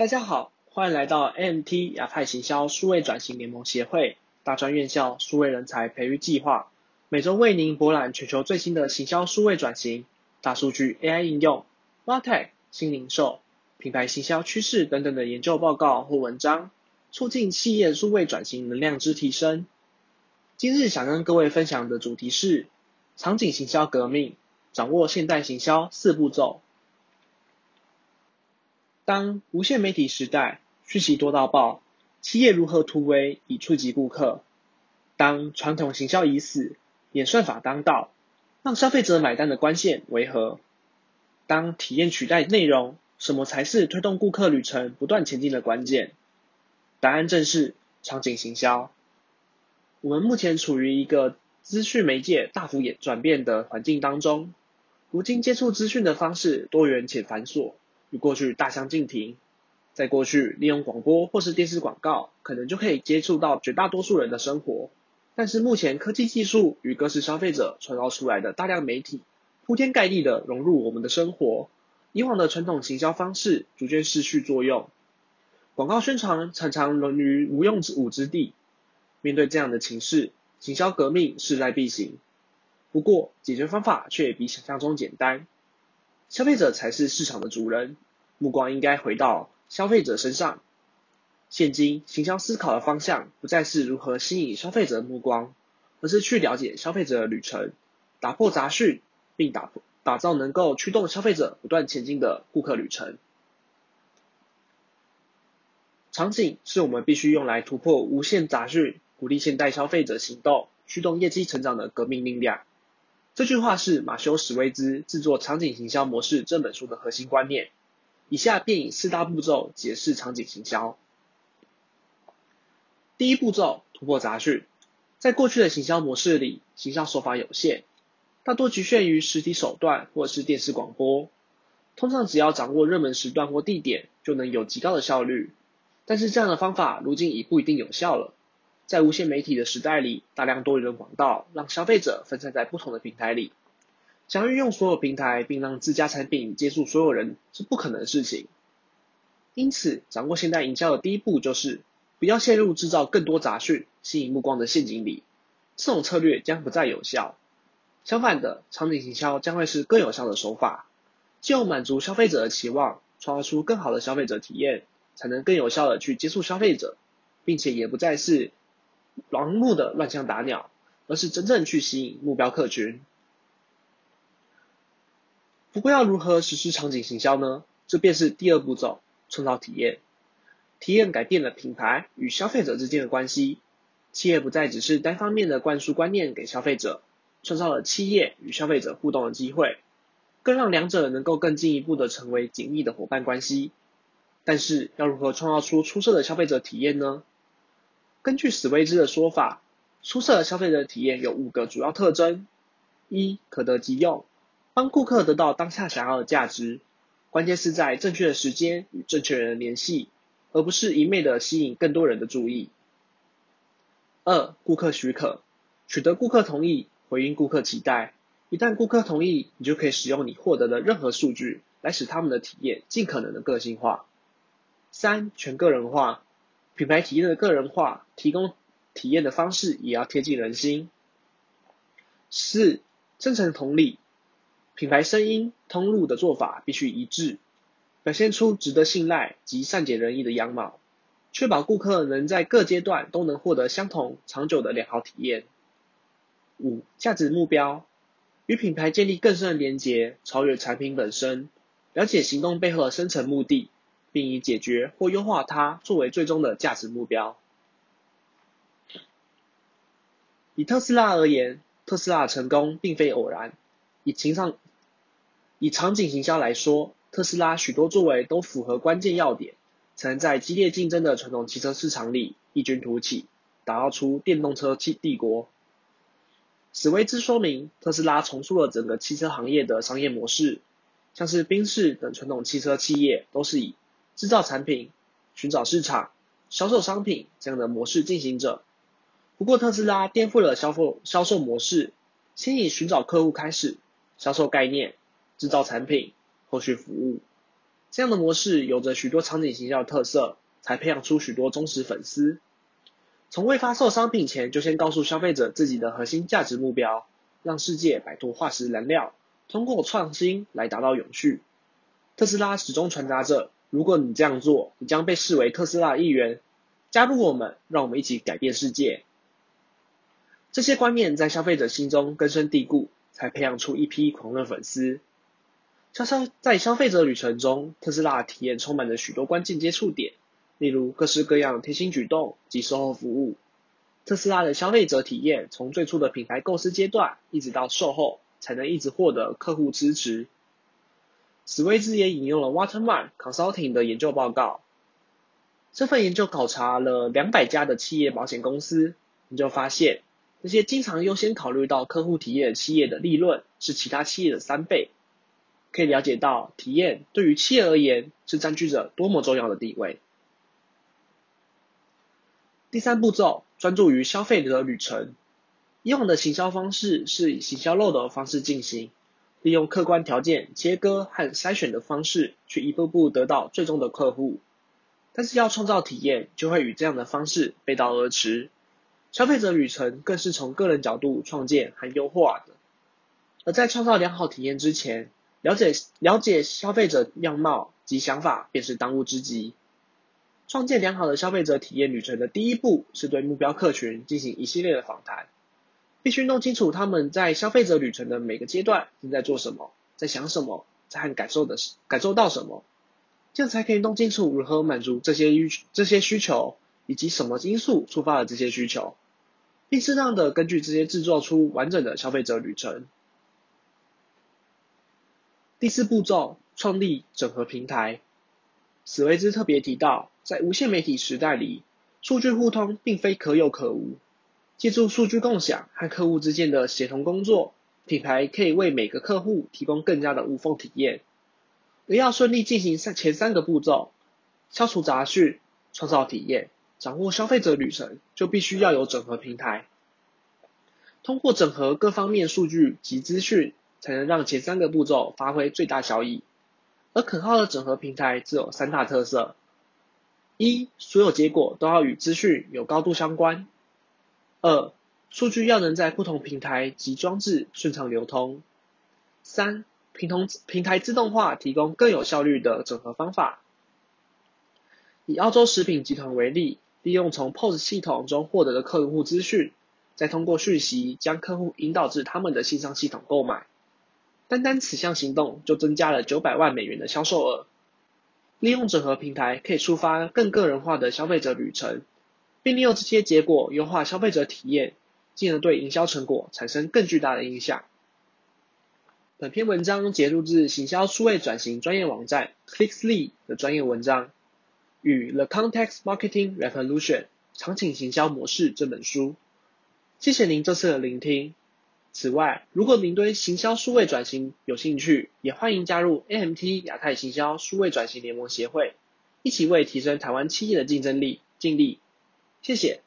大家好，欢迎来到 MT 亚太行销数位转型联盟协会大专院校数位人才培育计划，每周为您博览全球最新的行销数位转型、大数据 AI 应用、MarTech 新零售、品牌行销趋势等等的研究报告或文章，促进企业数位转型能量之提升。今日想跟各位分享的主题是场景行销革命，掌握现代行销四步骤。当无线媒体时代讯息多到爆，企业如何突围以触及顾客？当传统行销已死，演算法当道，让消费者买单的关键为何？当体验取代内容，什么才是推动顾客旅程不断前进的关键？答案正是场景行销。我们目前处于一个资讯媒介大幅演转变的环境当中，如今接触资讯的方式多元且繁琐。与过去大相径庭，在过去利用广播或是电视广告，可能就可以接触到绝大多数人的生活。但是目前科技技术与各式消费者创造出来的大量媒体，铺天盖地的融入我们的生活，以往的传统行销方式逐渐失去作用，广告宣传常常沦于无用之武之地。面对这样的情势，行销革命势在必行。不过解决方法却比想象中简单。消费者才是市场的主人，目光应该回到消费者身上。现今行销思考的方向不再是如何吸引消费者的目光，而是去了解消费者的旅程，打破杂讯，并打破打造能够驱动消费者不断前进的顾客旅程。场景是我们必须用来突破无限杂讯，鼓励现代消费者行动，驱动业绩成长的革命力量。这句话是马修·史威兹制作《场景行销模式》这本书的核心观念。以下便以四大步骤解释场景行销。第一步骤：突破杂讯。在过去的行销模式里，行销手法有限，大多局限于实体手段或是电视广播。通常只要掌握热门时段或地点，就能有极高的效率。但是这样的方法如今已不一定有效了。在无线媒体的时代里，大量多元的广告让消费者分散在不同的平台里，想运用所有平台并让自家产品接触所有人是不可能的事情。因此，掌握现代营销的第一步就是不要陷入制造更多杂讯、吸引目光的陷阱里，这种策略将不再有效。相反的，场景行销将会是更有效的手法，既有满足消费者的期望，创造出更好的消费者体验，才能更有效的去接触消费者，并且也不再是。盲目的乱枪打鸟，而是真正去吸引目标客群。不过要如何实施场景行销呢？这便是第二步骤，创造体验。体验改变了品牌与消费者之间的关系，企业不再只是单方面的灌输观念给消费者，创造了企业与消费者互动的机会，更让两者能够更进一步的成为紧密的伙伴关系。但是要如何创造出出色的消费者体验呢？根据史威兹的说法，出色的消费者体验有五个主要特征：一、可得即用，帮顾客得到当下想要的价值，关键是在正确的时间与正确人联系，而不是一昧的吸引更多人的注意。二、顾客许可，取得顾客同意，回应顾客期待，一旦顾客同意，你就可以使用你获得的任何数据来使他们的体验尽可能的个性化。三、全个人化。品牌体验的个人化，提供体验的方式也要贴近人心。四、真诚同理，品牌声音、通路的做法必须一致，表现出值得信赖及善解人意的样貌，确保顾客能在各阶段都能获得相同长久的良好体验。五、价值目标，与品牌建立更深的连结，超越产品本身，了解行动背后的深层目的。并以解决或优化它作为最终的价值目标。以特斯拉而言，特斯拉成功并非偶然。以情上，以场景行销来说，特斯拉许多作为都符合关键要点，才能在激烈竞争的传统汽车市场里异军突起，打造出电动车帝帝国。史威兹说明，特斯拉重塑了整个汽车行业的商业模式，像是宾士等传统汽车企业都是以制造产品、寻找市场、销售商品这样的模式进行着。不过特斯拉颠覆了销售销售模式，先以寻找客户开始，销售概念、制造产品，后续服务。这样的模式有着许多场景形象的特色，才培养出许多忠实粉丝。从未发售商品前，就先告诉消费者自己的核心价值目标，让世界摆脱化石燃料，通过创新来达到永续。特斯拉始终传达着，如果你这样做，你将被视为特斯拉的一员。加入我们，让我们一起改变世界。这些观念在消费者心中根深蒂固，才培养出一批狂热粉丝。销售在消费者旅程中，特斯拉的体验充满着许多关键接触点，例如各式各样贴心举动及售后服务。特斯拉的消费者体验从最初的品牌构思阶段，一直到售后，才能一直获得客户支持。史威兹也引用了 Watermark Consulting 的研究报告，这份研究考察了两百家的企业保险公司，研究发现，那些经常优先考虑到客户体验的企业的利润是其他企业的三倍。可以了解到，体验对于企业而言是占据着多么重要的地位。第三步骤，专注于消费者的旅程。以往的行销方式是以行销漏斗方式进行，利用客观条件切割和筛选的方式，去一步步得到最终的客户。但是要创造体验，就会与这样的方式背道而驰。消费者旅程更是从个人角度创建和优化的。而在创造良好体验之前，了解了解消费者样貌及想法，便是当务之急。创建良好的消费者体验旅程的第一步，是对目标客群进行一系列的访谈，必须弄清楚他们在消费者旅程的每个阶段正在做什么，在想什么，在和感受的感受到什么，这样才可以弄清楚如何满足这些需这些需求，以及什么因素触发了这些需求，并适当的根据这些制作出完整的消费者旅程。第四步骤，创立整合平台。史威兹特别提到，在无线媒体时代里，数据互通并非可有可无。借助数据共享和客户之间的协同工作，品牌可以为每个客户提供更加的无缝体验。而要顺利进行三前三个步骤，消除杂讯、创造体验、掌握消费者旅程，就必须要有整合平台。通过整合各方面数据及资讯。才能让前三个步骤发挥最大效益。而可靠的整合平台只有三大特色：一、所有结果都要与资讯有高度相关；二、数据要能在不同平台及装置顺畅流通；三、平同平台自动化提供更有效率的整合方法。以澳洲食品集团为例，利用从 POS 系统中获得的客户资讯，再通过讯息将客户引导至他们的线上系统购买。单单此项行动就增加了九百万美元的销售额。利用整合平台可以触发更个人化的消费者旅程，并利用这些结果优化消费者体验，进而对营销成果产生更巨大的影响。本篇文章节录自行销数位转型专业网站 Clicks.ly 的专业文章，与《The Context Marketing Revolution》场景行销模式这本书。谢谢您这次的聆听。此外，如果您对行销数位转型有兴趣，也欢迎加入 AMT 亚太行销数位转型联盟协会，一起为提升台湾企业的竞争力尽力。谢谢。